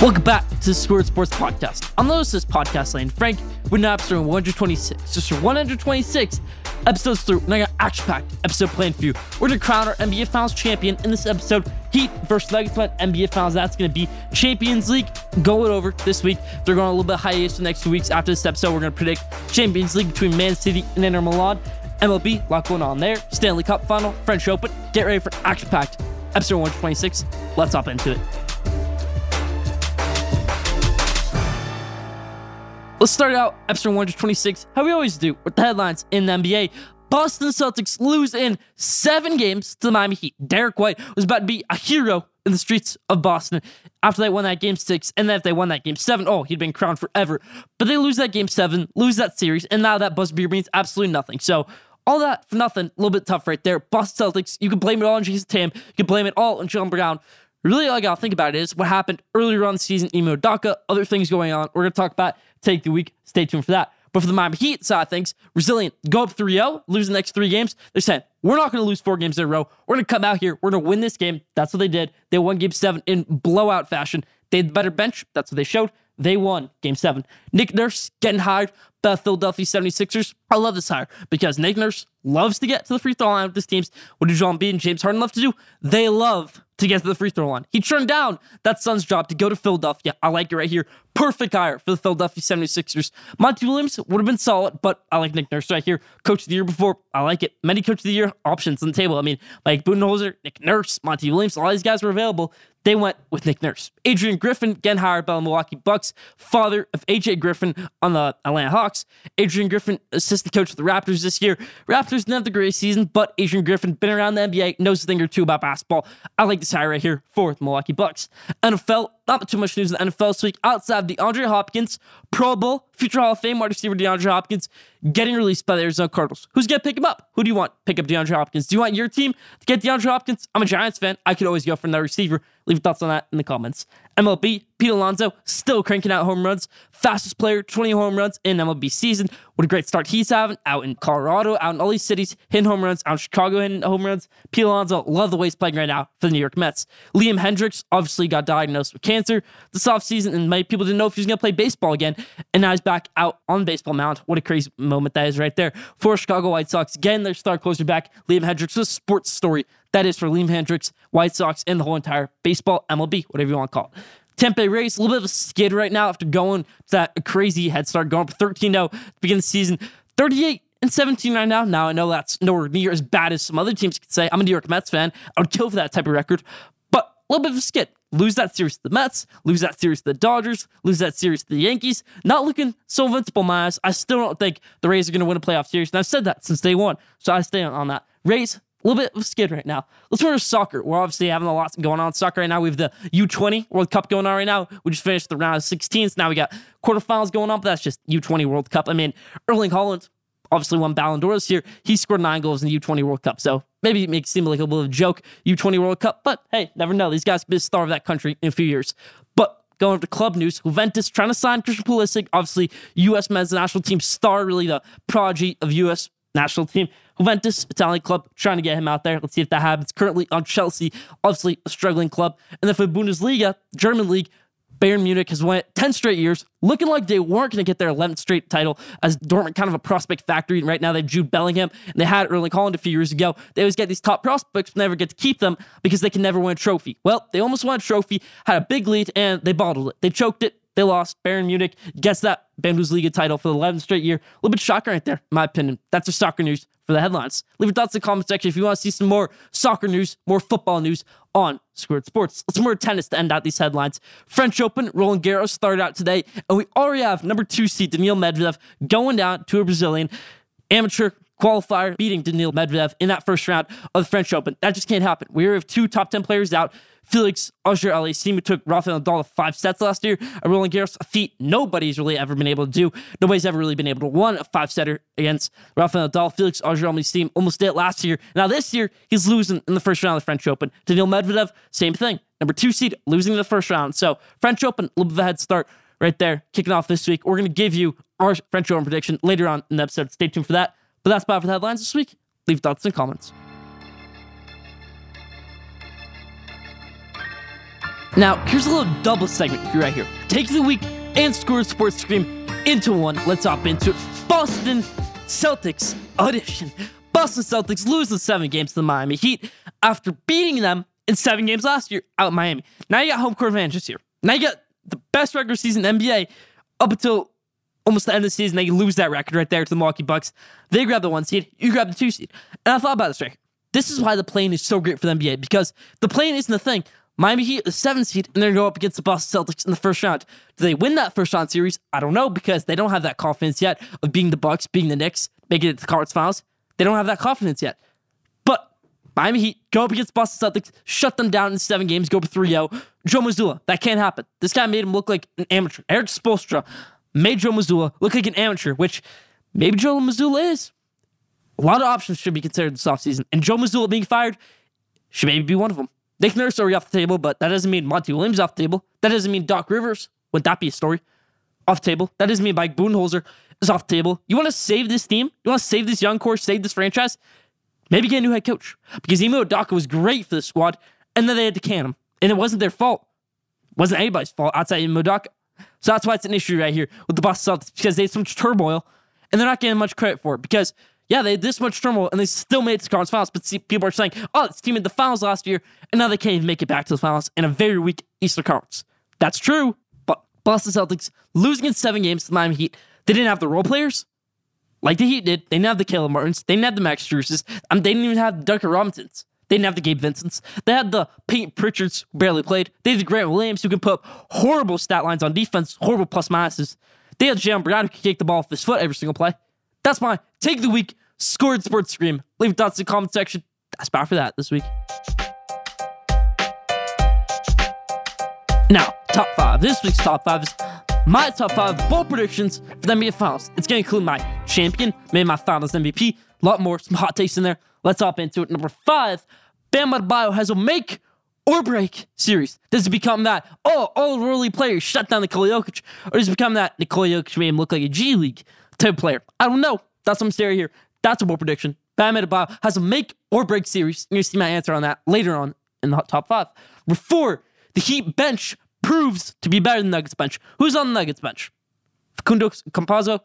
Welcome back to the Schoolyard Sports Podcast. I'm the host of this podcast Lane, Frank, with an episode 126. Just for 126 episodes through, and I got action packed episode planned for you. We're going to crown our NBA Finals champion in this episode. Heat versus Nuggets at NBA Finals. That's going to be Champions League going over this week. They're going a little bit hiatus for the next two weeks. After this episode, we're going to predict Champions League between Man City and Inter Milan. MLB, a lot going on there. Stanley Cup final, French Open. Get ready for action packed episode 126. Let's hop into it. Let's start out episode 126, how we always do, with the headlines in the NBA. Boston Celtics lose in seven games to the Miami Heat. Derrick White was about to be a hero in the streets of Boston after they won that game six. And then if they won that game seven, oh, he'd been crowned forever. But they lose that game seven, lose that series, and now that buzzer beater means absolutely nothing. So all that for nothing, a little bit tough right there. Boston Celtics, you can blame it all on Jayson Tatum. You can blame it all on Jaylen Brown. Really, all I gotta think about is what happened earlier on the season, Ime Udoka, other things going on. We're gonna talk about take the week. Stay tuned for that. But for the Miami Heat side of things, resilient, go up 3 0, lose the next three games. They're saying, we're not going to lose four games in a row. We're going to come out here. We're going to win this game. That's what they did. They won game seven in blowout fashion. They had the better bench. That's what they showed. They won game seven. Nick Nurse getting hired by the Philadelphia 76ers. I love this hire because Nick Nurse loves to get to the free throw line with his teams. What do Joel Embiid and James Harden love to do? They love to get to the free throw line. He turned down that Suns job to go to Philadelphia. I like it right here. Perfect hire for the Philadelphia 76ers. Monty Williams would have been solid, but I like Nick Nurse right here. Coach of the year before. I like it. Many coach of the year options on the table. I mean, like Budenholzer, Nick Nurse, Monty Williams, all these guys were available. They went with Nick Nurse. Adrian Griffin, again hired by the Milwaukee Bucks, father of AJ Griffin on the Atlanta Hawks. Adrian Griffin, assistant coach of the Raptors this year. Raptors didn't have the greatest season, but Adrian Griffin, been around the NBA, knows a thing or two about basketball. I like this hire right here for the Milwaukee Bucks. NFL, not too much news in the NFL this week outside of the DeAndre Hopkins, Pro Bowl, future Hall of Fame wide receiver DeAndre Hopkins getting released by the Arizona Cardinals. Who's going to pick him up? Who do you want? Pick up DeAndre Hopkins. Do you want your team to get DeAndre Hopkins? I'm a Giants fan. I could always go for another receiver. Leave thoughts on that in the comments. MLB, Pete Alonso still cranking out home runs. Fastest player, 20 home runs in MLB season. What a great start he's having out in Colorado, out in all these cities, hitting home runs, out in Chicago hitting home runs. Pete Alonso, love the way he's playing right now for the New York Mets. Liam Hendriks obviously got diagnosed with cancer this offseason, and many people didn't know if he was going to play baseball again. And now he's back out on baseball mound. What a crazy moment that is right there. For Chicago White Sox, again, their star closer back, Liam Hendriks, a sports story that is for Liam Hendriks, White Sox, and the whole entire baseball, MLB, whatever you want to call it. Bay Rays, a little bit of a skid right now after going to that crazy head start, going up 13 0 to begin the season. 38 and 17 right now. Now, I know that's nowhere near as bad as some other teams could say. I'm a New York Mets fan. I would kill for that type of record, but a little bit of a skid. Lose that series to the Mets, lose that series to the Dodgers, lose that series to the Yankees. Not looking so invincible, my eyes. I still don't think the Rays are going to win a playoff series. And I've said that since day one. So I stay on that. Rays, a little bit of a skid right now. Let's turn to soccer. We're obviously having a lot going on in soccer right now. We have the U20 World Cup going on right now. We just finished the round of 16s. Now we got quarterfinals going on, but that's just U20 World Cup. I mean, Erling Haaland obviously won Ballon d'Or this year. He scored nine goals in the U20 World Cup. So maybe it makes seem like a little joke, U20 World Cup. But hey, never know. These guys could be the star of that country in a few years. But going over to club news, Juventus trying to sign Christian Pulisic, obviously U.S. men's national team star, really the prodigy of U.S. national team. Juventus, Italian club, trying to get him out there. Let's see if that happens. Currently on Chelsea, obviously a struggling club. And then for Bundesliga, German league, Bayern Munich has won 10 straight years, looking like they weren't going to get their 11th straight title as Dortmund kind of a prospect factory. And right now they have Jude Bellingham and they had Erling Haaland a few years ago. They always get these top prospects, but never get to keep them because they can never win a trophy. Well, they almost won a trophy, had a big lead, and they bottled it. They choked it. They lost. Bayern Munich gets that Bundesliga title for the 11th straight year. A little bit shocking right there, my opinion. That's the soccer news for the headlines. Leave your thoughts in the comment section if you want to see some more soccer news, more football news on Schoolyard Sports. Let's more tennis to end out these headlines. French Open, Roland Garros started out today, and we already have number two seed Daniil Medvedev going down to a Brazilian amateur qualifier beating Daniil Medvedev in that first round of the French Open. That just can't happen. We have two top 10 players out. Felix Auger Aliassime took Rafael Nadal to five sets last year at Roland Garros, a feat nobody's really ever been able to do. Nobody's ever really been able to win a five setter against Rafael Nadal. Felix Auger Aliassime almost did it last year. Now this year, he's losing in the first round of the French Open. Daniil Medvedev, same thing. Number two seed, losing in the first round. So French Open, a little bit of a head start right there, kicking off this week. We're going to give you our French Open prediction later on in the episode. Stay tuned for that. But that's about for the headlines this week. Leave thoughts and comments. Now, here's a little double segment for you right here. Take the week and Schoolyard Sports scream into one. Let's hop into it. Boston Celtics edition. Boston Celtics lose the seven games to the Miami Heat after beating them in seven games last year out Miami. Now you got home court advantage year. Now you got the best regular season NBA up until almost the end of the season. They lose that record right there to the Milwaukee Bucks. They grab the one seed, you grab the two seed. And I thought about this right. This is why the play-in is so great for the NBA because the play-in isn't the thing. Miami Heat, the seventh seed, and they're going to go up against the Boston Celtics in the first round. Do they win that first round series? I don't know because they don't have that confidence yet of being the Bucks, being the Knicks, making it to the conference finals. They don't have that confidence yet. But Miami Heat go up against Boston Celtics, shut them down in seven games, go up 3 0. Joe Mazzulla, that can't happen. This guy made him look like an amateur. Erik Spoelstra made Joe Mazzulla look like an amateur, which maybe Joe Mazzulla is. A lot of options should be considered this offseason, and Joe Mazzulla being fired should maybe be one of them. Nick Nurse already off the table, but that doesn't mean Monty Williams off the table. That doesn't mean Doc Rivers. Would that be a story? Off the table. That doesn't mean Mike Budenholzer is off the table. You want to save this team? You want to save this young core, save this franchise? Maybe get a new head coach. Because Ime Udoka was great for the squad, and then they had to can him. And it wasn't their fault. It wasn't anybody's fault outside Ime Udoka. So that's why it's an issue right here with the Boston Celtics, because they had so much turmoil, and they're not getting much credit for it. Because yeah, they had this much turmoil and they still made it to conference finals. But see, people are saying, oh, this team made the finals last year, and now they can't even make it back to the finals in a very weak Eastern Conference. That's true, but Boston Celtics losing in seven games to the Miami Heat, they didn't have the role players like the Heat did. They didn't have the Caleb Martins. They didn't have the Max Struses. Um, they didn't even have the Duncan Robinsons. They didn't have the Gabe Vincents. They had the Peyton Pritchards who barely played. They had the Grant Williams who can put up horrible stat lines on defense, horrible plus minuses. They had Jaylen Brown who can kick the ball off his foot every single play. That's my take the week Schoolyard Sports Scream. Leave thoughts in the comment section. That's about for that this week. Now, top five. This week's top five is my top five bold predictions for the NBA Finals. It's going to include my champion, maybe my Finals MVP, a lot more, some hot takes in there. Let's hop into it. Number five, Bam Adebayo has a make or break series. Does it become that, oh, all early players shut down Nikola Jokic? Or does it become that Nikola Jokic made him look like a G League type player? I don't know. That's what I'm staring here. That's a bold prediction. Bam Adebayo has a make or break series. You're to see my answer on that later on in the top five. Before the Heat bench proves to be better than the Nuggets bench. Who's on the Nuggets bench? Facundo Campazzo.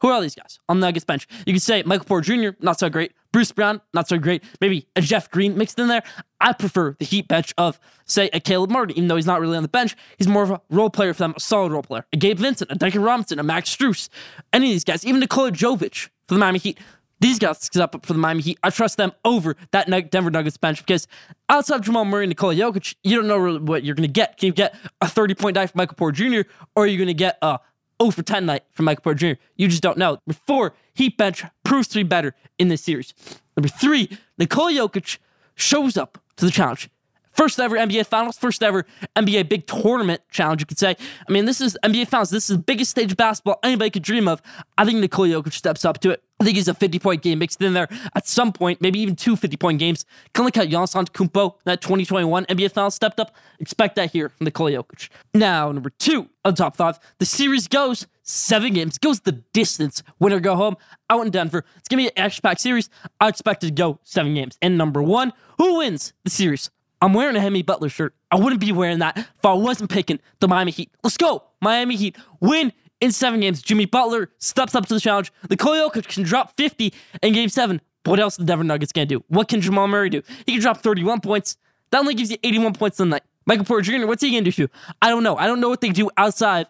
Who are all these guys on the Nuggets bench? You could say Michael Porter Jr., not so great. Bruce Brown, not so great. Maybe a Jeff Green mixed in there. I prefer the Heat bench of, say, a Caleb Martin, even though he's not really on the bench. He's more of a role player for them, a solid role player. A Gabe Vincent, a Duncan Robinson, a Max Strus, any of these guys, even Nikola Jovic for the Miami Heat. These guys up for the Miami Heat. I trust them over that Denver Nuggets bench because outside of Jamal Murray and Nikola Jokic, you don't know really what you're going to get. Can you get a 30 point night from Michael Porter Jr. or are you going to get a 0 for 10 night from Michael Porter Jr.? You just don't know. Before Heat bench proves to be better in this series. Number three, Nikola Jokic shows up to the challenge. First ever NBA Finals, first ever NBA Big Tournament challenge, you could say. I mean, this is NBA Finals. This is the biggest stage basketball anybody could dream of. I think Nikola Jokic steps up to it. I think he's a 50 point game mixed in there at some point, maybe even two 50 point games. Kind of like how Giannis Antetokounmpo, that 2021 NBA Finals stepped up. Expect that here from Nikola Jokic. Now, number two on top five, the series goes seven games, goes the distance. Winner go home out in Denver. It's gonna be an action packed series. I expect it to go seven games. And number one, who wins the series? I'm wearing a Jimmy Butler shirt. I wouldn't be wearing that if I wasn't picking the Miami Heat. Let's go. Miami Heat win in seven games. Jimmy Butler steps up to the challenge. The Jokic can drop 50 in game seven. What else the Denver Nuggets gonna do? What can Jamal Murray do? He can drop 31 points. That only gives you 81 points in the night. Michael Porter Jr., what's he gonna do? to you? I don't know. I don't know what they do outside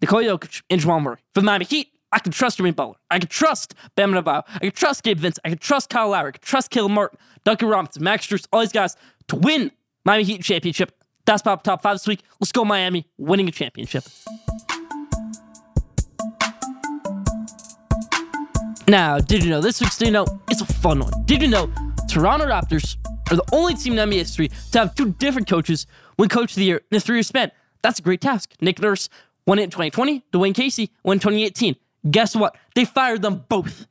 the Jokic and Jamal Murray. For the Miami Heat, I can trust Jimmy Butler. I can trust Bam Adebayo. I can trust Gabe Vince. I can trust Kyle Lowry. I can trust Caleb Martin, Duncan Robinson, Max Strus, all these guys to win Miami Heat championship. That's Pop Top 5 this week. Let's go Miami winning a championship. Now, did you know this week's Did You Know? It's a fun one. Did you know Toronto Raptors are the only team in NBA history to have two different coaches win Coach of the Year in a three-year span? That's a great task. Nick Nurse won it in 2020. Dwayne Casey won in 2018. Guess what? They fired them both.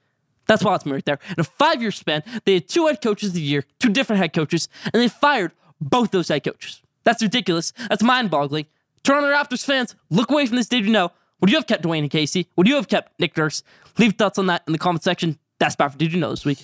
That's it's right there. In a five-year span, they had two head coaches of the year, two different head coaches, and they fired both those head coaches. That's ridiculous. That's mind boggling. Toronto Raptors fans, look away from this. Did you know? Would you have kept Dwayne and Casey? Would you have kept Nick Nurse? Leave thoughts on that in the comment section. That's about for Did You Know this week.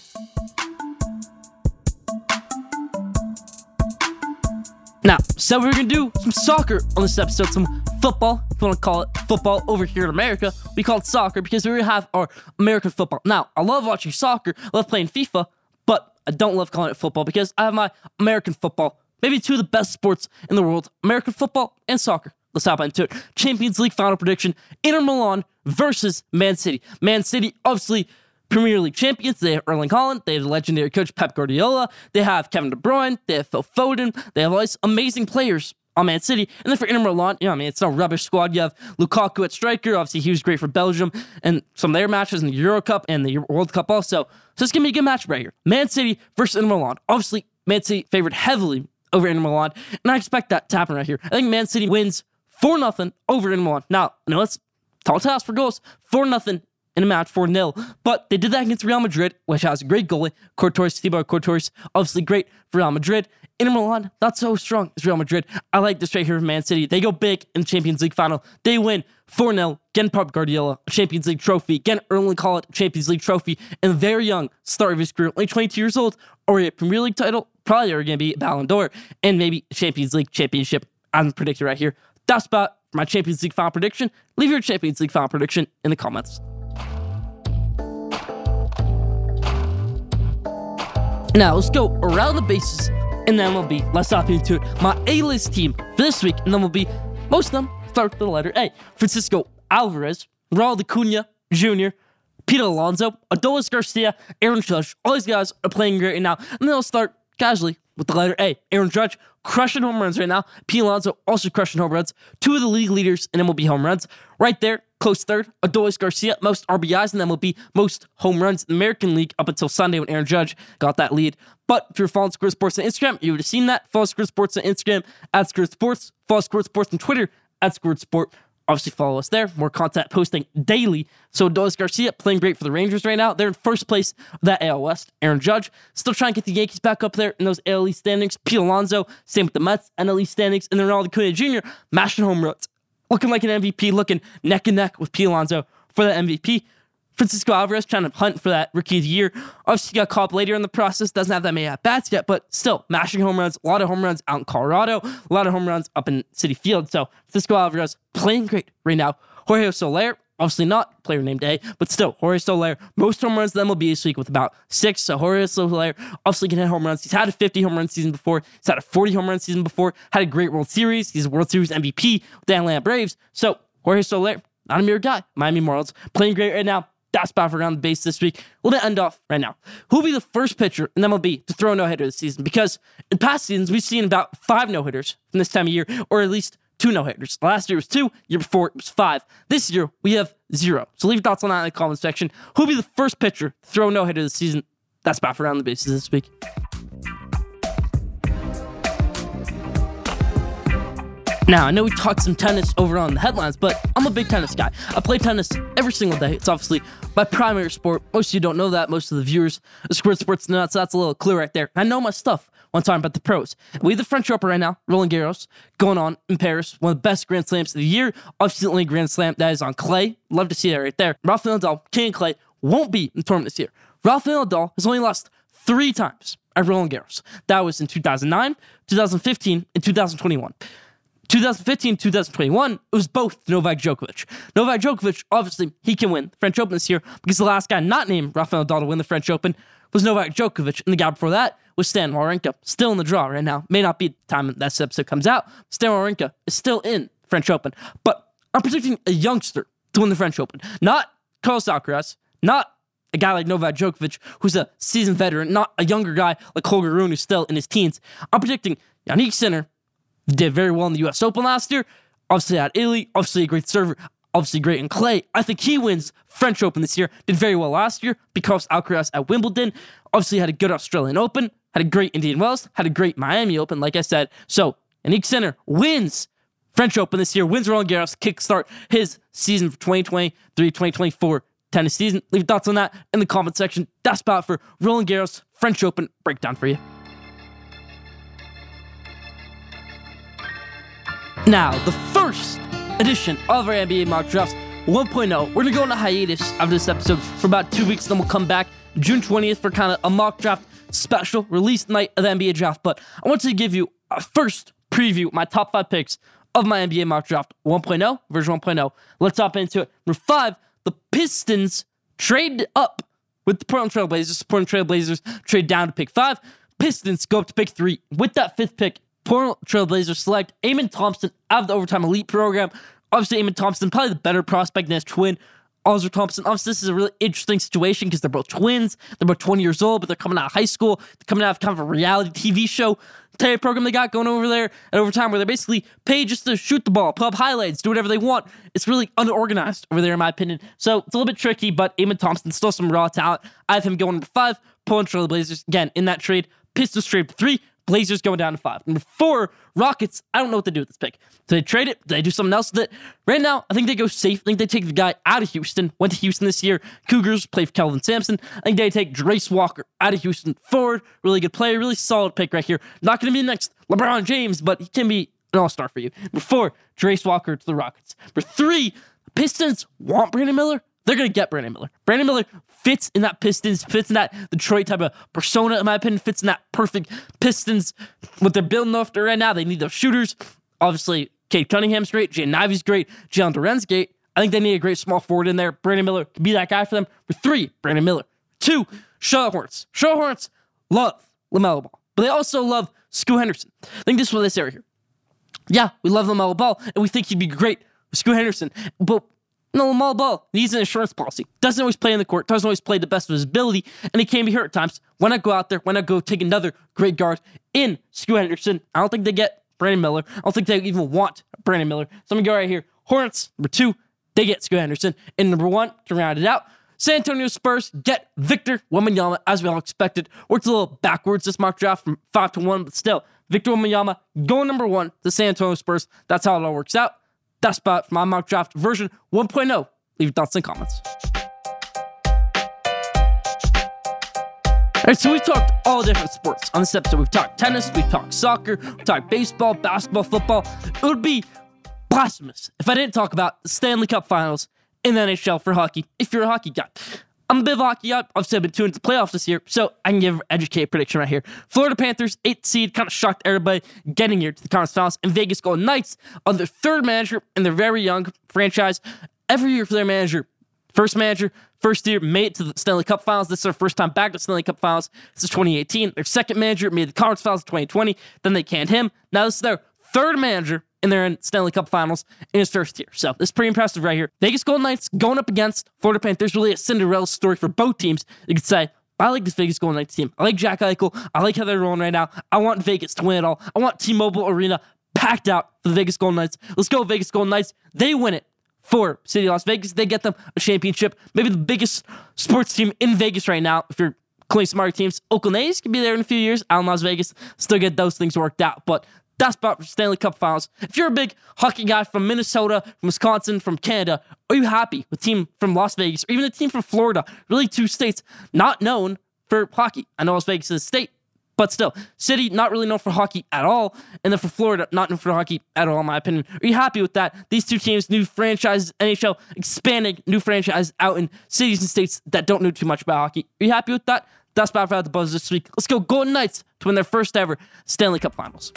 Now, so we're gonna do some soccer on this episode, some football, if you wanna call it football over here in America. We call it soccer because we're have our American football. Now, I love watching soccer, I love playing FIFA, but I don't love calling it football because I have my American football. Maybe two of the best sports in the world American football and soccer. Let's hop into it. Champions League final prediction Inter Milan versus Man City. Man City, obviously, Premier League champions. They have Erling Haaland. They have the legendary coach Pep Guardiola. They have Kevin De Bruyne. They have Phil Foden. They have all these amazing players on Man City. And then for Inter Milan, know, I mean, it's no rubbish squad. You have Lukaku at striker. Obviously, he was great for Belgium and some of their matches in the Euro Cup and the World Cup also. So it's going to be a good match right here. Man City versus Inter Milan. Obviously, Man City favored heavily over Inter Milan. And I expect that to happen right here. I think Man City wins 4 0 over Inter Milan. Now, I know tall task for goals. 4 0 in a match 4 0. But they did that against Real Madrid, which has a great goalie, Courtois, Thibaut Courtois, obviously great for Real Madrid. Inter Milan, not so strong as Real Madrid. I like this right here from Man City. They go big in the Champions League final. They win 4 0. Again, Pep Guardiola, Champions League trophy. Again, Erling Haaland, Champions League trophy. And very young, start of his career, only 22 years old, or a Premier League title. Probably are going to be Ballon d'Or and maybe Champions League championship. I'm predicting right here. That's about my Champions League final prediction. Leave your Champions League final prediction in the comments. Now let's go around the bases, and then we'll be let's hop into it. My A-list team for this week, and then we'll be most of them start with the letter A. Francisco Alvarez, Raul Acuna Jr., Peter Alonso, Adolis Garcia, Aaron Judge. All these guys are playing great right now, and then I'll start casually with the letter A. Aaron Judge crushing home runs right now. P. Alonso also crushing home runs. Two of the league leaders in MLB home runs. Right there, close third. Adolis Garcia, most RBIs in MLB, most home runs in the American League up until Sunday when Aaron Judge got that lead. But if you're following Schoolyard Sports on Instagram, you would have seen that. Follow Schoolyard Sports on Instagram at Schoolyard Sports. Follow Schoolyard Sports on Twitter at Schoolyard Sport. Obviously, follow us there. More content posting daily. So, Adolis Garcia playing great for the Rangers right now. They're in first place that AL West. Aaron Judge still trying to get the Yankees back up there in those AL East standings. Pete Alonso, same with the Mets, NL East standings. And then Ronald Acuna Jr. mashing home runs. Looking like an MVP, looking neck and neck with Pete Alonso for the MVP. Francisco Alvarez trying to hunt for that rookie of the year. Obviously, got caught later in the process. Doesn't have that many at bats yet, but still mashing home runs. A lot of home runs out in Colorado. A lot of home runs up in Citi Field. So Francisco Alvarez playing great right now. Jorge Soler, obviously not player named A, but still Jorge Soler. Most home runs in the MLB this week with about six. So Jorge Soler obviously can hit home runs. He's had a 50 home run season before. He's had a 40 home run season before. Had a great World Series. He's a World Series MVP with the Atlanta Braves. So Jorge Soler, not a mere guy. Miami Marlins playing great right now. That's about around the base this week. We're end off right now. Who'll be the first pitcher in MLB to throw a no hitter this season? Because in past seasons, we've seen about five no hitters from this time of year, or at least two no hitters. Last year was two, year before it was five. This year, we have zero. So leave your thoughts on that in the comments section. Who'll be the first pitcher to throw a no hitter this season? That's about around the bases this week. Now, I know we talked some tennis over on the headlines, but I'm a big tennis guy. I play tennis every single day. It's obviously my primary sport. Most of you don't know that. Most of the viewers of Schoolyard Sports so that's a little clue right there. I know my stuff when talking about the pros. We have the French Open right now, Roland Garros, going on in Paris. One of the best Grand Slams of the year. Obviously, Grand Slam that is on clay. Love to see that right there. Rafael Nadal, King Clay, won't be in the tournament this year. Rafael Nadal has only lost three times at Roland Garros. That was in 2009, 2015, and 2021. 2015, 2021, it was both Novak Djokovic. Novak Djokovic, obviously, he can win the French Open this year because the last guy not named Rafael Nadal to win the French Open was Novak Djokovic. And the guy before that was Stan Wawrinka, still in the draw right now. May not be the time that episode comes out. Stan Wawrinka is still in French Open. But I'm predicting a youngster to win the French Open. Not Carlos Alcaraz, not a guy like Novak Djokovic, who's a seasoned veteran, not a younger guy like Holger Rune, who's still in his teens. I'm predicting Jannik Sinner, did very well in the U.S. Open last year. Obviously at Italy, obviously a great server, obviously great in clay. I think he wins French Open this year. Did very well last year because Alcaraz at Wimbledon. Obviously had a good Australian Open, had a great Indian Wells, had a great Miami Open, like I said. So Jannik Sinner wins French Open this year, wins Roland Garros, kickstart his season for 2023, 2024 tennis season. Leave thoughts on that in the comment section. That's about for Roland Garros French Open breakdown for you. Now, the first edition of our NBA mock drafts 1.0. We're gonna go on a hiatus after this episode for about two weeks, then we'll come back June 20th for kind of a mock draft special release night of the NBA draft. But I want to give you a first preview my top five picks of my NBA mock draft 1.0, version 1.0. Let's hop into it. Number five, the Pistons trade up with the Portland Trailblazers. Portland Trailblazers trade down to pick five. Pistons go up to pick three. With that fifth pick, Portland Trailblazers select Amen Thompson out of the Overtime Elite program. Obviously, Amen Thompson, probably the better prospect than his twin, Ausar Thompson. Obviously, this is a really interesting situation because they're both twins. They're both 20 years old, but they're coming out of high school. They're coming out of kind of a reality TV show type program they got going over there at overtime where they're basically paid just to shoot the ball, pull up highlights, do whatever they want. It's really unorganized over there, in my opinion. So it's a little bit tricky, but Amen Thompson still some raw talent. I have him going number five, Portland Trail Blazers. Again, in that trade, Pistons trade three, Blazers going down to five. Number four, Rockets. I don't know what to do with this pick. Do they trade it? Do they do something else with it? Right now, I think they go safe. I think they take the guy out of Houston. Went to Houston this year. Cougars play for Kelvin Sampson. I think they take Jarace Walker out of Houston. Forward, really good player, really solid pick right here. Not going to be the next LeBron James, but he can be an all star for you. Number four, Jarace Walker to the Rockets. Number three, Pistons want Brandon Miller. They're going to get Brandon Miller. Brandon Miller fits in that Pistons, fits in that Detroit type of persona, in my opinion, fits in that perfect Pistons. What they're building after right now, they need those shooters. Obviously, Cade Cunningham's great. Jaden Ivey's great. Jalen Duren's great. I think they need a great small forward in there. Brandon Miller could be that guy for them. For three, Brandon Miller. Two. Charlotte Hornets love LaMelo Ball, but they also love Scoot Henderson. I think this is what they say right here. Yeah, we love LaMelo Ball, and we think he'd be great with Scoot Henderson. But no, LaMelo Ball needs an insurance policy. Doesn't always play in the court. Doesn't always play the best of his ability, and he can be hurt at times. Why not go out there? Why not go take another great guard in Scoot Henderson? I don't think they get Brandon Miller. I don't think they even want Brandon Miller. So I'm gonna go right here. Hornets number two, they get Scoot Henderson, and number one to round it out. San Antonio Spurs get Victor Wembanyama as we all expected. Worked a little backwards this mock draft from five to one, but still, Victor Wembanyama going number one. The San Antonio Spurs. That's how it all works out. That's about my mock draft version 1.0. Leave your thoughts and comments. All right, so we've talked all different sports on this episode. We've talked tennis, we've talked soccer, we've talked baseball, basketball, football. It would be blasphemous if I didn't talk about the Stanley Cup Finals in the NHL for hockey. If you're a hockey guy, I'm a bit guy. Obviously, I've been tuned into the playoffs this year, so I can give educated prediction right here. Florida Panthers, eighth seed, kind of shocked everybody getting here to the conference finals, and Vegas Golden Knights on their third manager in their very young franchise. Every year for their manager, First manager, first year, made it to the Stanley Cup Finals. This is their first time back to Stanley Cup Finals. This is 2018. Their second manager made the Conference Finals 2020. Then they canned him. Now this is their third manager in Stanley Cup Finals in his first year. So is pretty impressive right here. Vegas Golden Knights going up against Florida Panthers. Really a Cinderella story for both teams. You could say, I like this Vegas Golden Knights team. I like Jack Eichel. I like how they're rolling right now. I want Vegas to win it all. I want T-Mobile Arena packed out for the Vegas Golden Knights. Let's go, Vegas Golden Knights. They win it for City Las Vegas. They get them a championship. Maybe the biggest sports team in Vegas right now. If you're calling smart teams, Oakland A's could be there in a few years. Out in Las Vegas, still get those things worked out. But that's about Stanley Cup Finals. If you're a big hockey guy from Minnesota, from Wisconsin, from Canada, are you happy with team from Las Vegas or even a team from Florida? Really, two states not known for hockey. I know Las Vegas is a state, but still, City not really known for hockey at all, and then for Florida not known for hockey at all, in my opinion. Are you happy with that? These two teams, new franchises, NHL expanding new franchise out in cities and states that don't know too much about hockey. Are you happy with that? That's about for the buzz this week. Let's go Golden Knights to win their first ever Stanley Cup Finals.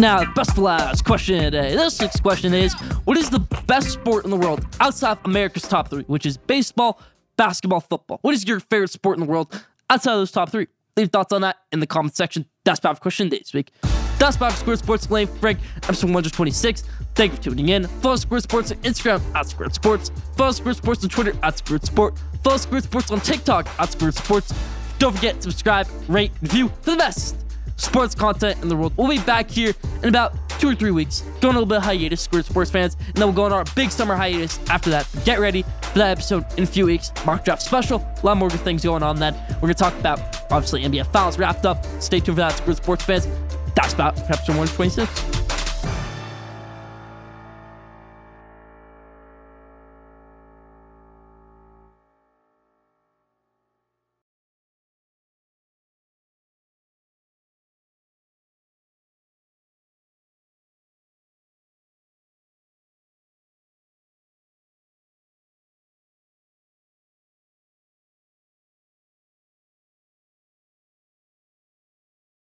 Now, best last question today. This week's question is What is the best sport in the world outside of America's top three, which is baseball, basketball, football? What is your favorite sport in the world outside of those top three? Leave thoughts on that in the comment section. That's for question this week. That's for Schoolyard Sports Lane Frank, episode 126. Thank you for tuning in. Follow Schoolyard Sports on Instagram at Schoolyard Sports. Follow Schoolyard Sports on Twitter at Schoolyard Sport. Follow Schoolyard Sports on TikTok at Schoolyard Sports. Don't forget to subscribe, rate, review for the best sports content in the world. We'll be back here in about two or three weeks, going a little bit of hiatus, Schoolyard Sports fans, and then we'll go on our big summer hiatus after that. Get ready for that episode in a few weeks. Mock draft special, a lot more good things going on then. We're to talk about, obviously, NBA Finals wrapped up. Stay tuned for that, Schoolyard Sports fans. That's about episode 126.